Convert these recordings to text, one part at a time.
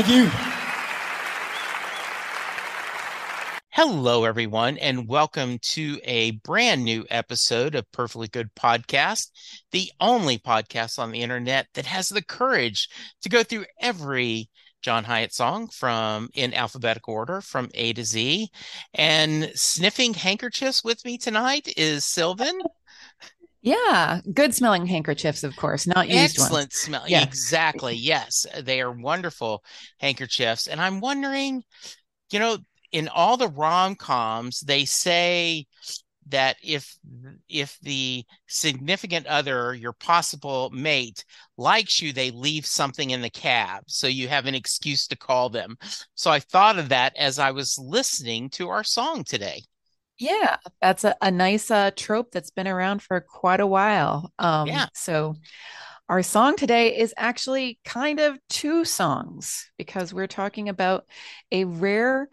Thank you. Hello, everyone, and welcome to a brand new episode of Perfectly Good Podcast, the only podcast on the internet that has the courage to go through every John Hiatt song from in alphabetical order from A to Z. And sniffing handkerchiefs with me tonight is Sylvan. Yeah, good smelling handkerchiefs, of course, not used Excellent ones. smell. Yeah. Exactly. Yes, they are wonderful handkerchiefs. And I'm wondering, you know, in all the rom-coms, they say that if if the significant other, your possible mate, likes you, they leave something in the cab, so you have an excuse to call them. So I thought of that as I was listening to our song today. Yeah, that's a, a nice uh, trope that's been around for quite a while. Um, Yeah. So our song today is actually kind of two songs because we're talking about a rare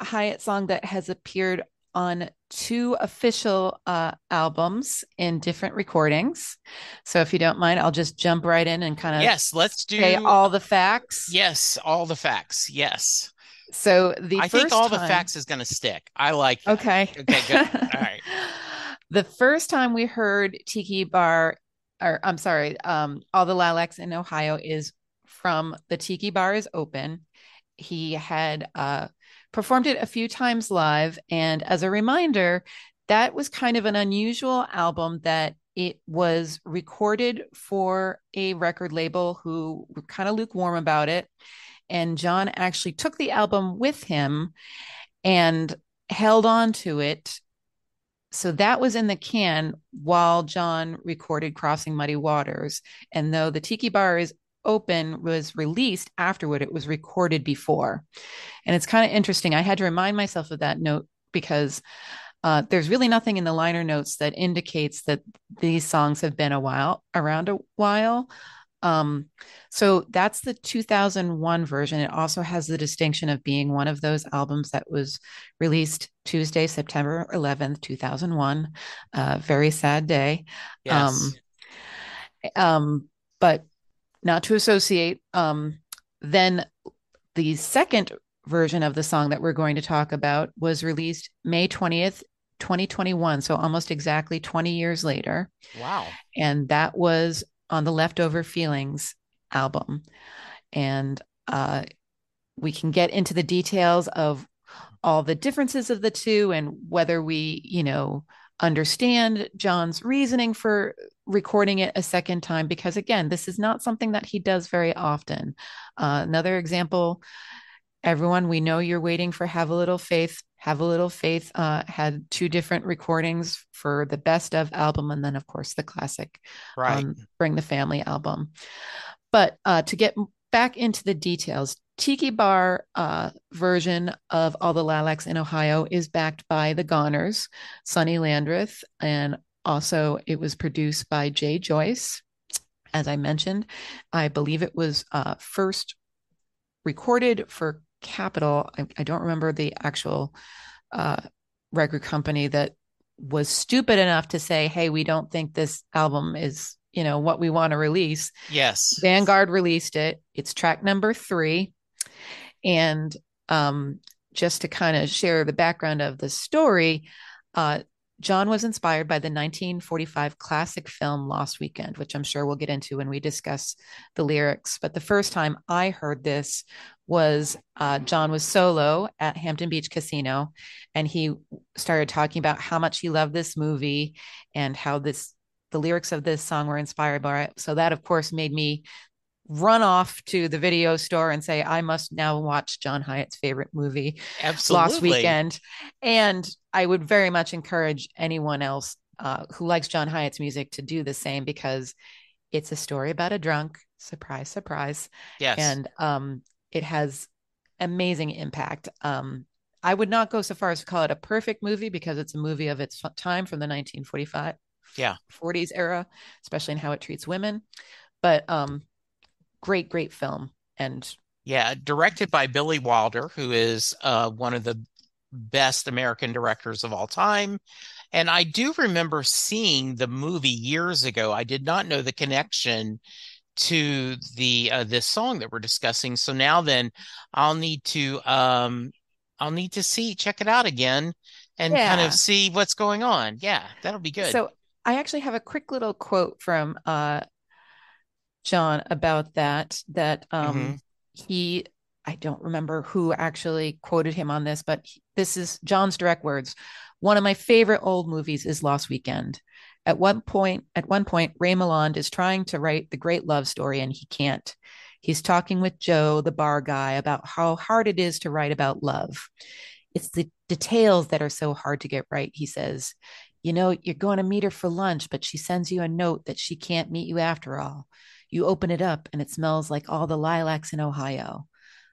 Hiatt song that has appeared on two official uh, albums in different recordings. So if you don't mind, I'll just jump right in and kind of Yes, let's do say all the facts. Yes, all the facts. Yes. So the I first think all the facts is going to stick. I like that. Okay. Okay, good. All right. The first time we heard Tiki Bar, or I'm sorry, um, All the Lilacs in Ohio is from the Tiki Bar is open. He had uh, performed it a few times live. And as a reminder, that was kind of an unusual album that it was recorded for a record label who were kind of lukewarm about it. And John actually took the album with him and held on to it. So that was in the can while John recorded Crossing Muddy Waters. And though the Tiki Bar is open was released afterward, it was recorded before. And it's kind of interesting. I had to remind myself of that note because uh, there's really nothing in the liner notes that indicates that these songs have been a while around a while. Um, so that's the 2001 version. It also has the distinction of being one of those albums that was released Tuesday, September 11th, 2001. Uh, very sad day. Yes. Um, um, but not to associate. Um, then the second version of the song that we're going to talk about was released May 20th, 2021. So almost exactly 20 years later. wow. And that was on the Leftover Feelings album. And uh, we can get into the details of all the differences of the two and whether we, you know, understand John's reasoning for recording it a second time, because again, this is not something that he does very often. Uh, another example everyone, we know you're waiting for Have a Little Faith. Have a Little Faith uh, had two different recordings for the best of album, and then, of course, the classic Right. um, Bring the Family album. But uh, to get back into the details, Tiki Bar uh, version of All the Lilacs in Ohio is backed by the Goners, Sonny Landreth, and also it was produced by Jay Joyce. As I mentioned, I believe it was uh, first recorded for Capitol. I, I don't remember the actual uh, record company that was stupid enough to say, "Hey, we don't think this album is you know, what we want to release. Yes. Vanguard released it. It's track number three. And um, just to kind of share the background of the story, uh, John was inspired by the 1945 classic film Lost Weekend, which I'm sure we'll get into when we discuss the lyrics. But the first time I heard this was uh, John was solo at Hampton Beach Casino, and he started talking about how much he loved this movie and how this the lyrics of this song were inspired by it. So that, of course, made me run off to the video store and say, I must now watch John Hiatt's favorite movie, Absolutely. Lost Weekend. And I would very much encourage anyone else uh, who likes John Hiatt's music to do the same because it's a story about a drunk. Surprise, surprise. Yes. And um, it has amazing impact. Um, I would not go so far as to call it a perfect movie because it's a movie of its time from the 1945 yeah 40s era, especially in how it treats women. But um, great, great film. And yeah, directed by Billy Wilder, who is uh, one of the best American directors of all time. And I do remember seeing the movie years ago. I did not know the connection to the uh, this song that we're discussing. So now then, I'll need to um, I'll need to see check it out again and kind of see what's going on. Yeah, that'll be good. So I actually have a quick little quote from uh, John about that. That um, Mhm. he, I don't remember who actually quoted him on this, but he- this is John's direct words. One of my favorite old movies is Lost Weekend. At one point, at one point, Ray Milland is trying to write the great love story, and he can't. He's talking with Joe, the bar guy, about how hard it is to write about love. It's the details that are so hard to get right, he says. You know, you're going to meet her for lunch, but she sends you a note that she can't meet you after all. You open it up and it smells like all the lilacs in Ohio.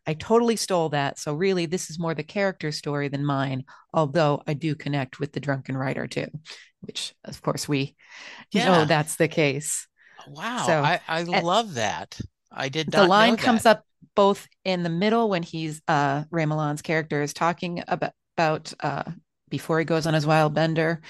I totally stole that. So, really, this is more the character story than mine, although I do connect with the drunken writer too, which, of course, we Yeah. know that's the case. wow, so, I, I at- love that. I did the line comes up both in the middle when he's uh Ray character is talking about about uh before he goes on his wild bender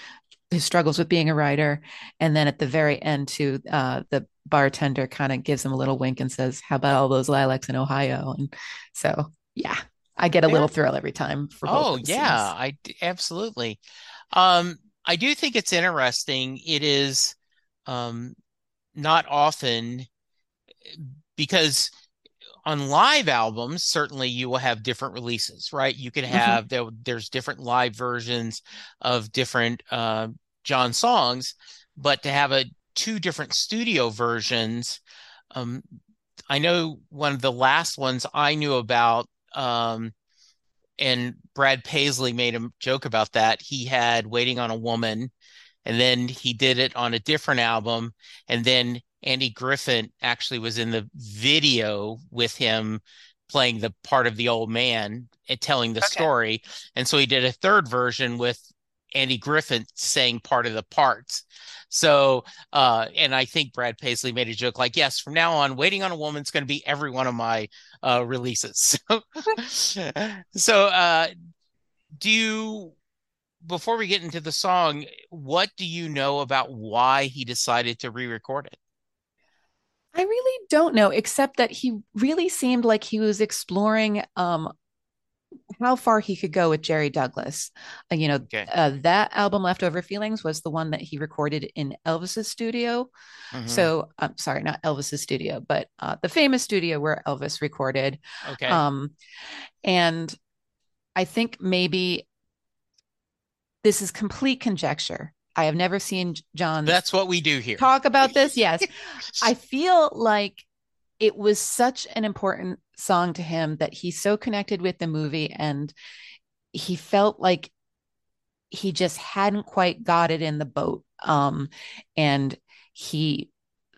his struggles with being a writer and then at the very end to uh the bartender kind of gives him a little wink and says how about all those lilacs in ohio and so yeah i get a little thrill every time for both Oh yeah, scenes. I absolutely. Um, I do think it's interesting. It is um not often because on live albums, certainly you will have different releases, right? You could Mhm. have there, there's different live versions of different uh, John songs, but to have a two different studio versions, um, I know one of the last ones I knew about, um, and Brad Paisley made a joke about that. He had Waiting on a Woman, and then he did it on a different album, and then Andy Griffith actually was in the video with him playing the part of the old man and telling the Okay. story. And so he did a third version with Andy Griffith saying part of the parts. So, uh, and I think Brad Paisley made a joke like, yes, from now on, Waiting on a Woman's going to be every one of my uh, releases. So, uh, do you, before we get into the song, what do you know about why he decided to re-record it? I really don't know, except that he really seemed like he was exploring um, how far he could go with Jerry Douglas. Uh, you know, Okay. uh, that album, Leftover Feelings, was the one that he recorded in Elvis's studio. Mhm. So, I'm sorry, not Elvis's studio, but uh, the famous studio where Elvis recorded. okay. Um, and I think maybe this is complete conjecture. I have never seen John That's what we do here. talk about this. Yes. I feel like it was such an important song to him that he so connected with the movie and he felt like he just hadn't quite got it in the boat. Um, and he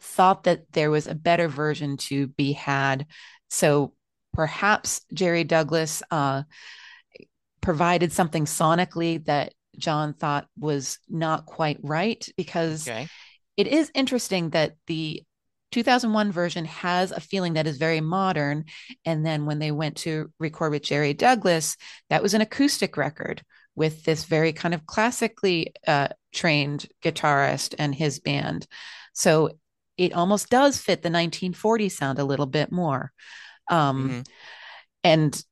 thought that there was a better version to be had. So perhaps Jerry Douglas uh, provided something sonically that John thought was not quite right because Okay. it is interesting that the 2001 version has a feeling that is very modern. And then when they went to record with Jerry Douglas, that was an acoustic record with this very kind of classically uh, trained guitarist and his band. So it almost does fit the 1940 sound a little bit more. Um, Mhm. And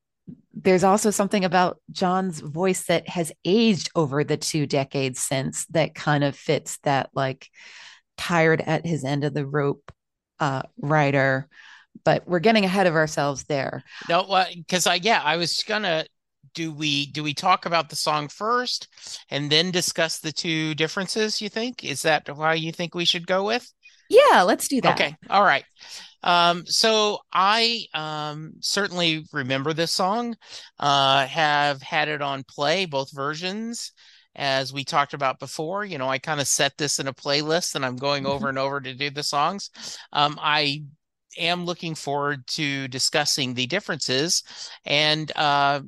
there's also something about John's voice that has aged over the two decades since that kind of fits that like tired at his end of the rope uh, writer. But we're getting ahead of ourselves there. No, because I yeah, I was gonna do we do we talk about the song first and then discuss the two differences, you think? Is that how you think we should go with? Yeah, let's do that. Okay. All right. Um, so I um certainly remember this song. Uh have had it on play, both versions. As we talked about before, you know, I kind of set this in a playlist and I'm going over and over to do the songs. Um, I am looking forward to discussing the differences and uh,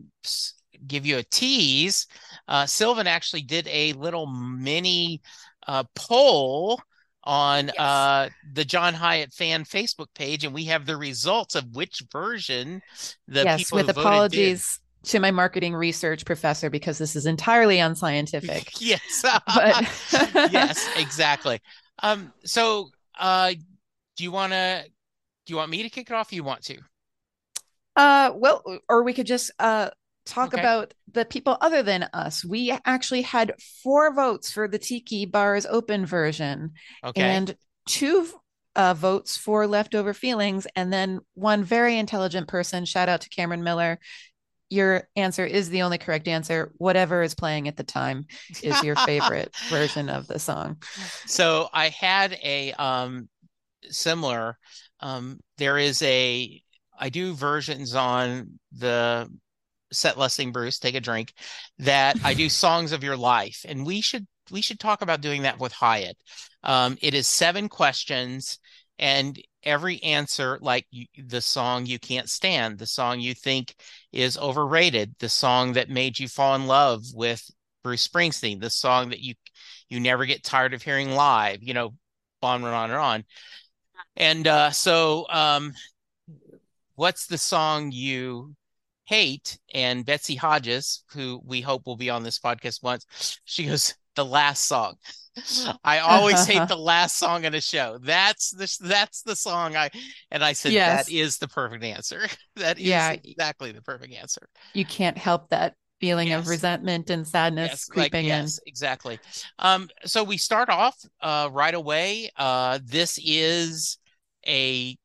give you a tease. Uh, Sylvan actually did a little mini uh, poll on Yes. uh, the John Hiatt fan Facebook page, and we have the results of which version the yes, people with who voted did. apologies to my marketing research professor because this is entirely unscientific. yes. But yes, exactly. Um, so uh do you wanna do you want me to kick it off? Or you want to? Uh, well, or we could just uh talk Okay. about the people other than us. We actually had four votes for the Tiki Bars open version Okay. and two uh, votes for Leftover Feelings, and then one very intelligent person. Shout out to Cameron Miller. Your answer is the only correct answer. Whatever is playing at the time is your favorite version of the song. So I had a um similar um there is a I do versions on the set Lessing Bruce take a drink that I do songs of your life and we should we should talk about doing that with Hiatt. Um it is seven questions and every answer like the song you can't stand, the song you think is overrated, the song that made you fall in love with Bruce Springsteen, the song that you you never get tired of hearing live, you know, on and on and on. And uh, so, um, what's the song you hate? And Betsy Hodges, who we hope will be on this podcast once, she goes, "The last song." I always hate the last song in a show. That's the that's the song I and I said Yes. that is the perfect answer. That is Yeah. exactly the perfect answer. You can't help that feeling of resentment and sadness Yes, like, creeping yes, exactly. Um, so we start off uh, right away. Uh, this is a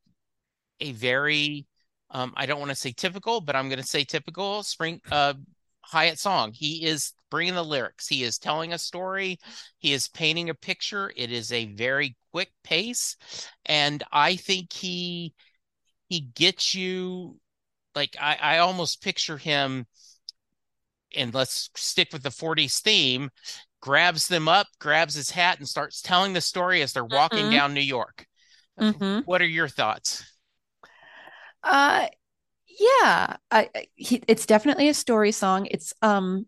a very um, I don't want to say typical, but I'm going to say typical spring uh, Hiatt song. He is bringing the lyrics. He is telling a story. He is painting a picture. It is a very quick pace, and I think he he gets you like I, I almost picture him and let's stick with the 40s theme grabs them up grabs his hat and starts telling the story as they're walking Mhm. down new york Mhm. what are your thoughts Uh, yeah, I, I- he, it's definitely a story song. It's um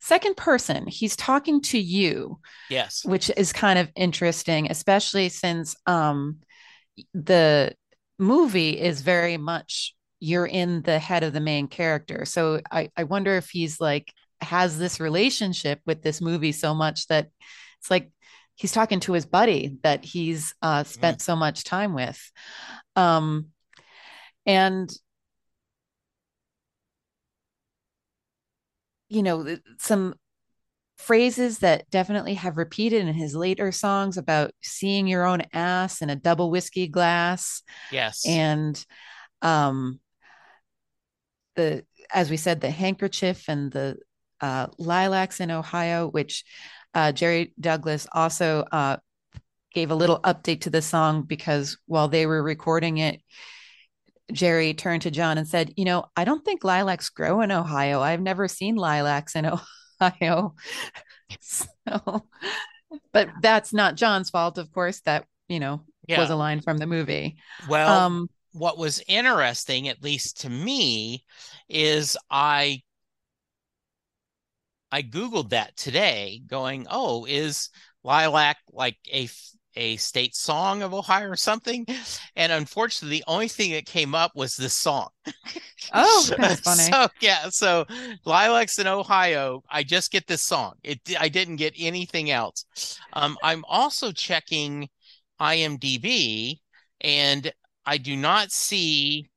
second person. He's talking to you, yes which is kind of interesting, especially since um the movie is very much you're in the head of the main character. So I I wonder if he's like has this relationship with this movie so much that it's like he's talking to his buddy that he's uh spent so much time with. Um and you know some phrases that definitely have repeated in his later songs about seeing your own ass in a double whiskey glass yes. and um the as we said the handkerchief and the uh, lilacs in ohio which uh, jerry douglas also uh, gave a little update to the song because while they were recording it jerry turned to john and said you know i don't think lilacs grow in ohio. I've never seen lilacs in ohio. So but that's not john's fault of course that you know yeah. was a line from the movie. Well um what was interesting at least to me is i i googled that today going oh is lilac like a f- a state song of ohio or something and unfortunately the only thing that came up was this song Oh, that's funny. so yeah so lilacs in ohio i just get this song it i didn't get anything else um i'm also checking IMDb, and I do not see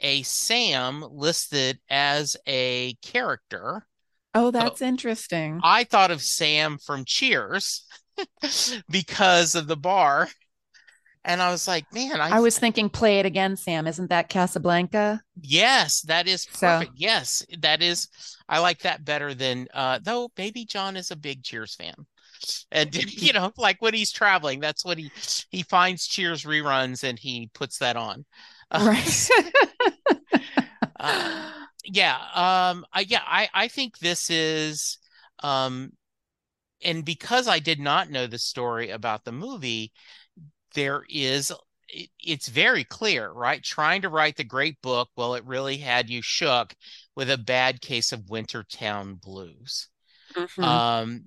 a Sam listed as a character. Oh, that's interesting. I thought of Sam from Cheers because of the bar. And I was like, man, I, I was thinking play it again, Sam. Isn't that Casablanca? yes, that is So- perfect. Yes, that is. I like that better than uh though maybe John is a big Cheers fan. And you know, like when he's traveling, that's what he he finds Cheers reruns and he puts that on. Uh, Right. uh, yeah um i yeah i i think this is um and because i did not know the story about the movie there is it, it's very clear right trying to write the great book well it really had you shook with a bad case of wintertown blues Mhm. um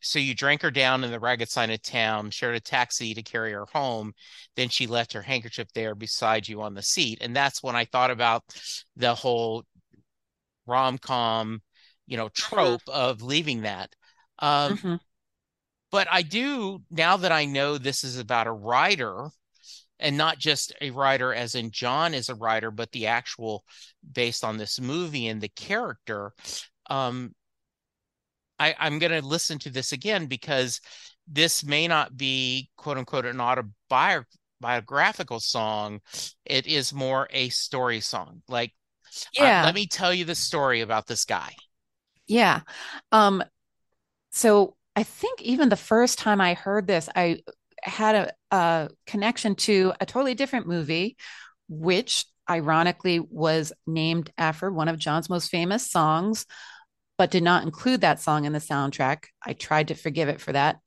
so you drank her down in the ragged side of town, shared a taxi to carry her home. Then she left her handkerchief there beside you on the seat. And that's when I thought about the whole rom-com, you know, trope of leaving that. Um, Mhm. but I do, now that I know this is about a writer, and not just a writer as in John is a writer, but the actual based on this movie and the character. Um, I, I'm going to listen to this again because this may not be quote unquote an autobiographical song. It is more a story song. Like, uh, Yeah. let me tell you the story about this guy. Yeah. Um, so I think even the first time I heard this, I had a, a connection to a totally different movie, which ironically was named after one of John's most famous songs, but did not include that song in the soundtrack. I tried to forgive it for that.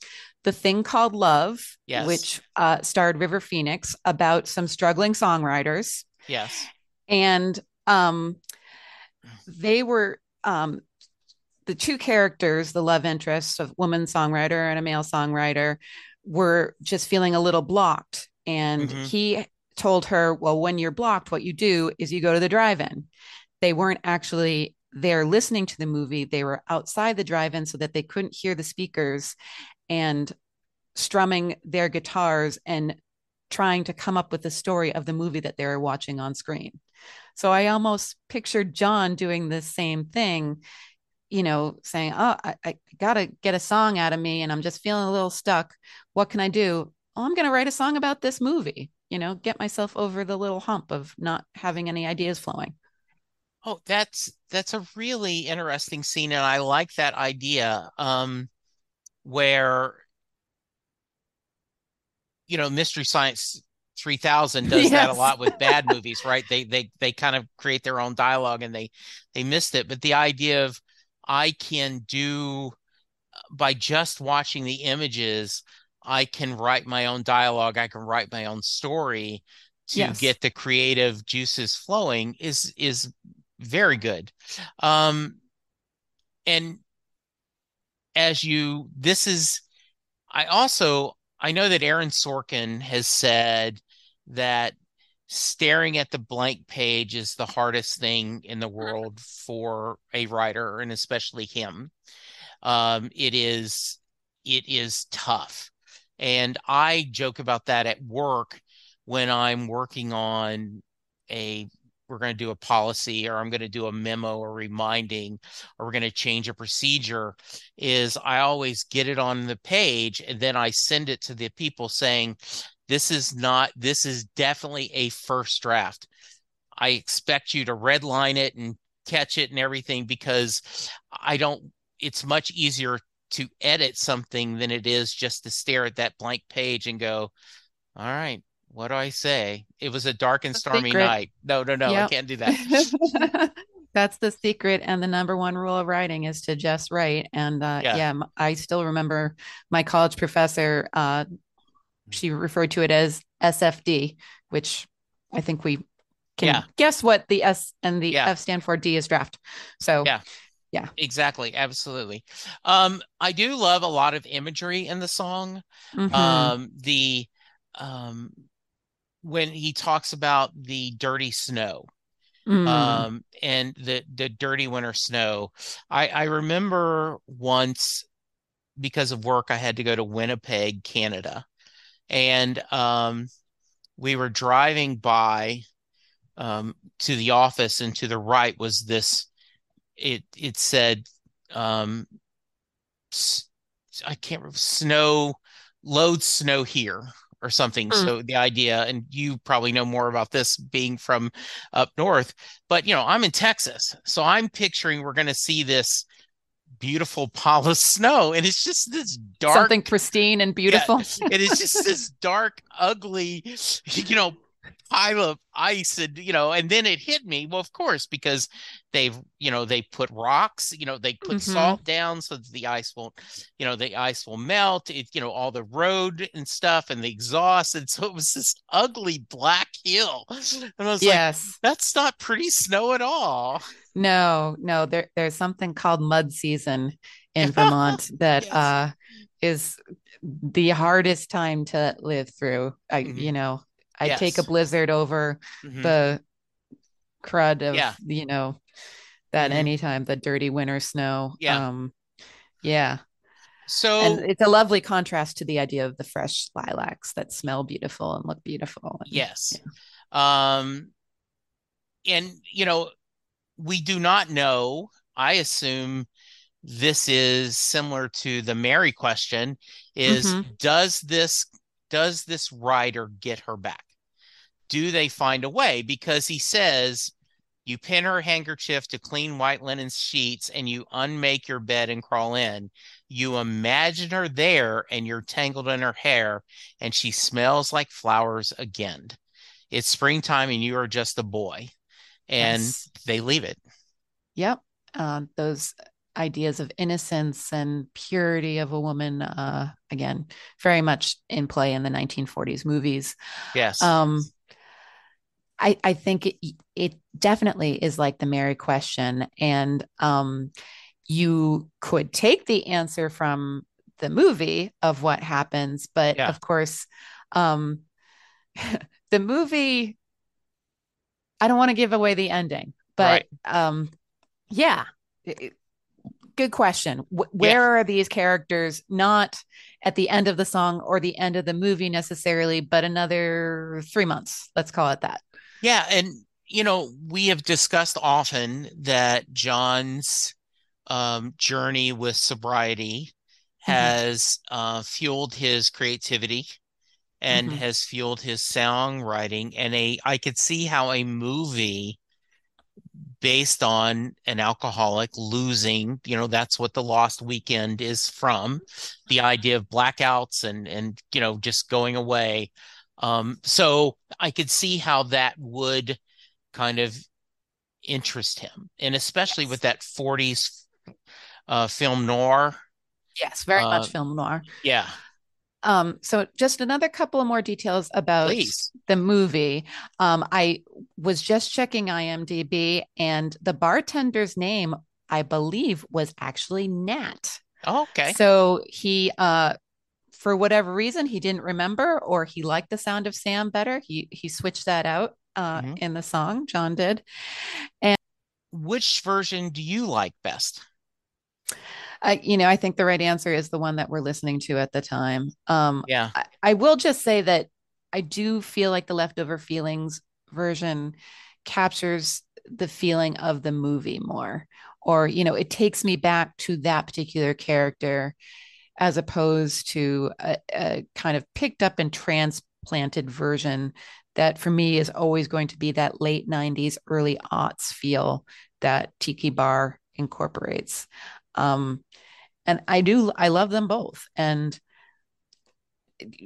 The Thing Called Love, Yes. which uh, starred River Phoenix, about some struggling songwriters Yes. and um they were um the two characters the love interests of woman songwriter and a male songwriter were just feeling a little blocked. And Mhm. he told her well when you're blocked what you do is you go to the drive-in. They weren't actually there listening to the movie. They were outside the drive-in so that they couldn't hear the speakers and strumming their guitars and trying to come up with the story of the movie that they were watching on screen. So I almost pictured John doing the same thing, you know, saying, Oh, I, I got to get a song out of me and I'm just feeling a little stuck. What can I do? Oh, I'm going to write a song about this movie, you know, get myself over the little hump of not having any ideas flowing. Oh, that's that's a really interesting scene, and I like that idea. Um, where you know, Mystery Science 3000 does that a lot with bad movies, right? They they they kind of create their own dialogue and they they missed it. But the idea of I can do by just watching the images, I can write my own dialogue, I can write my own story to Yes. get the creative juices flowing is is very good. Um and as you this is I also I know that Aaron Sorkin has said that staring at the blank page is the hardest thing in the world for a writer and especially him. Um, it is it is tough. And I joke about that at work when I'm working on a we're going to do a policy or I'm going to do a memo or reminding or we're going to change a procedure is I always get it on the page and then I send it to the people saying this is not this is definitely a first draft. I expect you to redline it and catch it and everything because I don't it's much easier to edit something than it is just to stare at that blank page and go, all right, what do I say? It was a dark and stormy night. No, no, no, I can't do that. That's the secret and the number one rule of writing is to just write. And uh, Yeah. yeah, I still remember my college professor. Uh, she referred to it as SFD, which I think we can Yeah. guess what the S and the Yeah. F stand for. D is draft. So Yeah. Yeah. Exactly, absolutely. Um, I do love a lot of imagery in the song. mhm. Um, the um when he talks about the dirty snow. Mm. um and the the dirty winter snow i i remember once because of work i had to go to winnipeg canada and um, we were driving by um, to the office, and to the right was this. It it said, um, I can't remember snow load snow here or something. Mm. So the idea, and you probably know more about this being from up north, but you know, I'm in Texas, so I'm picturing we're going to see this beautiful pile of snow and it's just this dark something pristine and beautiful. Yeah, it is just this dark ugly you know pile of ice and you know and then it hit me well of course because they've you know they put rocks you know they put mm-hmm. salt down so that the ice won't you know the ice will melt it you know all the road and stuff and the exhaust and so it was this ugly black hill and i was yes. like that's not pretty snow at all no no there, there's something called mud season in vermont that yes. uh is the hardest time to live through i mm-hmm. you know I'd yes. take a blizzard over mm-hmm. the crud of yeah. you know that mm-hmm. anytime the dirty winter snow. Yeah. Um yeah. So and it's a lovely contrast to the idea of the fresh lilacs that smell beautiful and look beautiful. And, yes. Yeah. Um and you know, we do not know. I assume this is similar to the Mary question is mm-hmm. does this does this writer get her back? do they find a way? Because he says, you pin her handkerchief to clean white linen sheets and you unmake your bed and crawl in. You imagine her there and you're tangled in her hair and she smells like flowers again. It's springtime and you are just a boy. And yes. they leave it. Yep. Uh, those ideas of innocence and purity of a woman uh, again very much in play in the 1940s movies yes um, I, I think it, it definitely is like the Mary question. And um, you could take the answer from the movie of what happens, but yeah. of course, um, the movie, I don't want to give away the ending, but right. um, yeah, good question. Where yeah. are these characters not at the end of the song or the end of the movie necessarily, but another three months? Let's call it that. Yeah, and you know, we have discussed often that John's um, journey with sobriety mm-hmm. has uh, fueled his creativity and mm-hmm. has fueled his songwriting. And a, I could see how a movie based on an alcoholic losing, you know, that's what the Lost Weekend is from. The idea of blackouts and and you know just going away. Um, so I could see how that would kind of interest him, and especially yes. with that 40s uh, film noir. Yes, very uh, much film noir. Yeah. Um, so just another couple of more details about Please. the movie. Um, I was just checking IMDb, and the bartender's name, I believe, was actually Nat. Oh, okay. So he uh for whatever reason he didn't remember or he liked the sound of Sam better. He he switched that out uh, mm-hmm. in the song. John did. And which version do you like best? Uh, you know, I think the right answer is the one that we're listening to at the time. Um, yeah. I, I will just say that I do feel like the leftover feelings version captures the feeling of the movie more or you know it takes me back to that particular character as opposed to a, a kind of picked up and transplanted version that for me is always going to be that late 90s, early aughts feel that Tiki Bar incorporates. Um, and I do, I love them both. And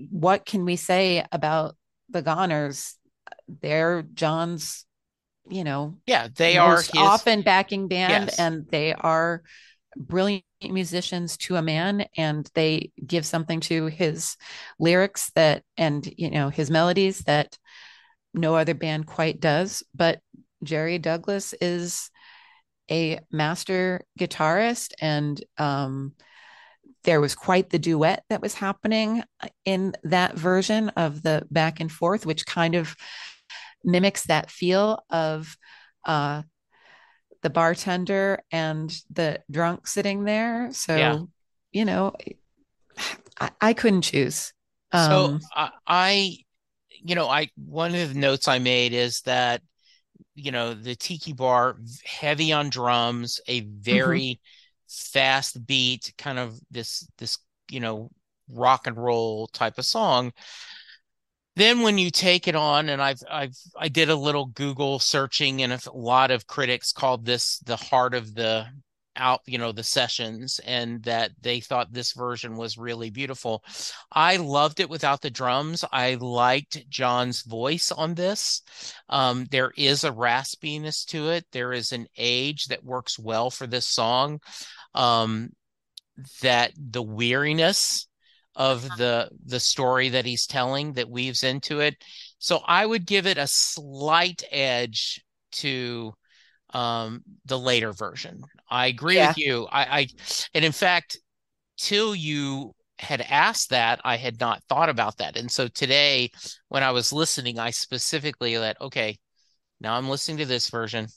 what can we say about the Goners? They're John's, you know, yeah, they are his... often backing band, yes. and they are brilliant musicians to a man and they give something to his lyrics that and you know his melodies that no other band quite does. But jerry douglas is a master guitarist and um, there was quite the duet that was happening in that version of the back and forth which kind of mimics that feel of uh, the bartender and the drunk sitting there. So, yeah. you know, I, I couldn't choose. So Um, I, I, you know, I one of the notes I made is that, you know, the Tiki Bar heavy on drums, a very fast beat, kind of this this, you know, rock and roll type of song. Then when you take it on, and I've I've I did a little Google searching, and a lot of critics called this the heart of the out, you know, the sessions, and that they thought this version was really beautiful. I loved it without the drums. I liked John's voice on this. Um, there is a raspiness to it. There is an age that works well for this song. Um, that the weariness of the the story that he's telling that weaves into it. So I would give it a slight edge to um the later version. I agree Yeah. with you. I, I and in fact, till you had asked that, I had not thought about that. And so today, when I was listening, I specifically let, okay, now I'm listening to this version,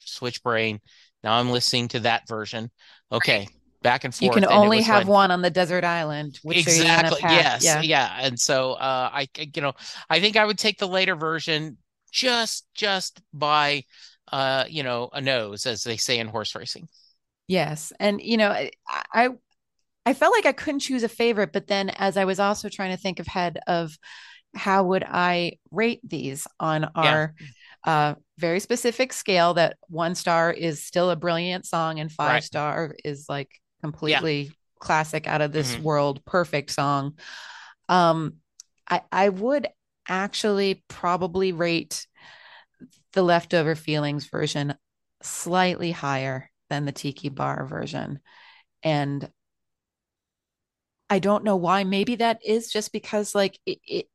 switch brain. Now I'm listening to that version. Okay, back and forth. you can only have like- one on the desert island. Exactly yes Yeah. yeah and so uh i you know i think i would take the later version just just by uh you know a nose as they say in horse racing Yes. And you know, I I I felt like I couldn't choose a favorite, but then as I was also trying to think ahead of how would I rate these on our uh very specific scale that one star is still a brilliant song and five Right. star is like completely classic out of this Mhm. world perfect song. Um I I would actually probably rate the leftover feelings version slightly higher than the tiki bar version and i don't know why maybe that is just because like it, it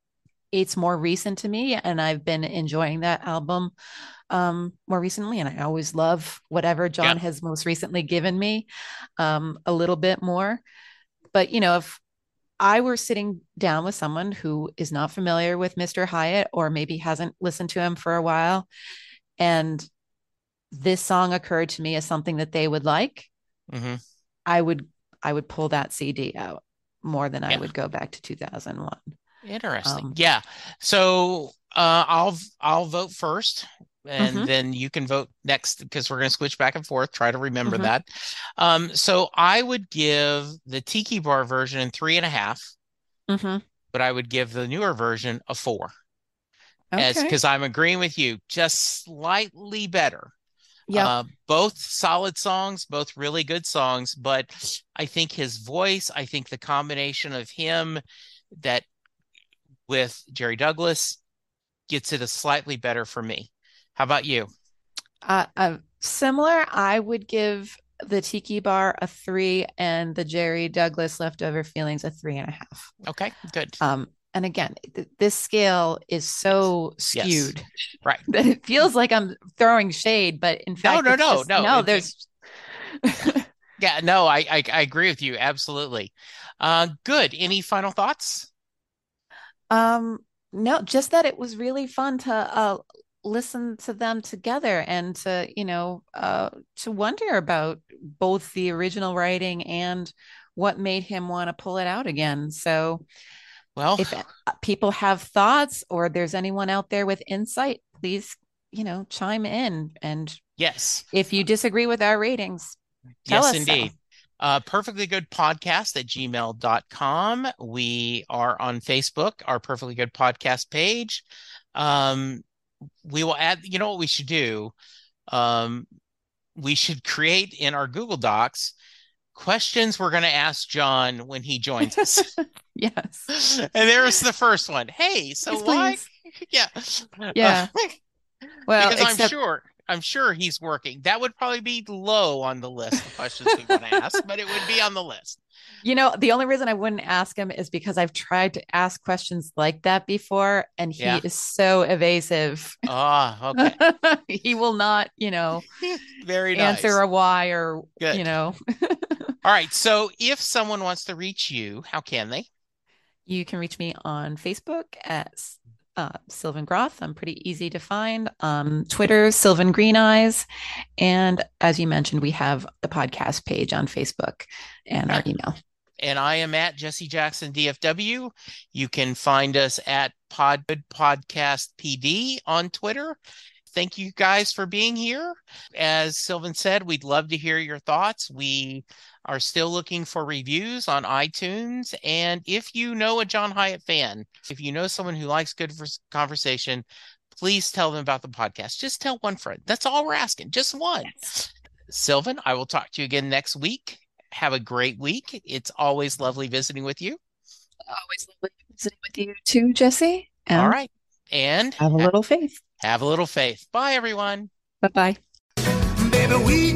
it's more recent to me and i've been enjoying that album um more recently and i always love whatever john Yeah. has most recently given me um a little bit more but you know if I were sitting down with someone who is not familiar with Mr. Hiatt or maybe hasn't listened to him for a while, and this song occurred to me as something that they would like, hmm I would I would pull that CD out more than I would go back to 2001. Interesting Um, yeah so uh i'll i'll vote first and Mhm. then you can vote next because we're going to switch back and forth try to remember Mhm. that um so i would give the tiki bar version three and a half Mhm. but i would give the newer version a four as because I'm agreeing with you, just slightly better. Yeah. Uh, both solid songs, both really good songs, but I think his voice, I think the combination of him that with Jerry Douglas gets it a slightly better for me. How about you? Uh, uh, similar, I would give the Tiki Bar a three and the Jerry Douglas Leftover Feelings a three and a half. Okay, good. Um, and again, th- this scale is so Yes. skewed Right. that it feels like I'm throwing shade, but in fact, no, it's no, just- no, no, there's Yeah, no, I, I I agree with you absolutely. Uh, good. Any final thoughts? Um no, just that it was really fun to uh listen to them together and to, you know, uh to wonder about both the original writing and what made him want to pull it out again. So Well, if uh, people have thoughts or there's anyone out there with insight, please, you know, chime in. And yes. if you disagree with our ratings, tell Yes, us so. Uh, perfectly good podcast at gmail.com. We are on Facebook, our perfectly good podcast page. Um, we will add, you know what we should do? Um, we should create in our Google Docs questions we're going to ask John when he joins us. Yes. and there's the first one. Hey, so Yes, why? please. Yeah. Yeah. Uh, Well, because I'm sure I'm sure he's working. That would probably be low on the list of questions we want to ask, but it would be on the list. you know, the only reason I wouldn't ask him is because I've tried to ask questions like that before, and he Yeah. is so evasive. Ah, okay. he will not, you know, Very nice. answer a why or Good. you know. All right. So if someone wants to reach you, how can they? You can reach me on Facebook at uh, Sylvan Groth. I'm pretty easy to find. Um, Twitter, Sylvan Green Eyes. And as you mentioned, we have the podcast page on Facebook and our email. And I am at Jesse Jackson DFW. You can find us at Pod Podcast PD on Twitter. Thank you guys for being here. As Sylvan said, we'd love to hear your thoughts. We are still looking for reviews on iTunes. And if you know a John Hiatt fan, if you know someone who likes good conversation, please tell them about the podcast. Just tell one friend. That's all we're asking. Just one. Yes. Sylvan, I will talk to you again next week. Have a great week. It's always lovely visiting with you. Always lovely visiting with you too, Jesse. And all right. And have a little faith. Have a little faith. Bye, everyone. Bye bye. Baby,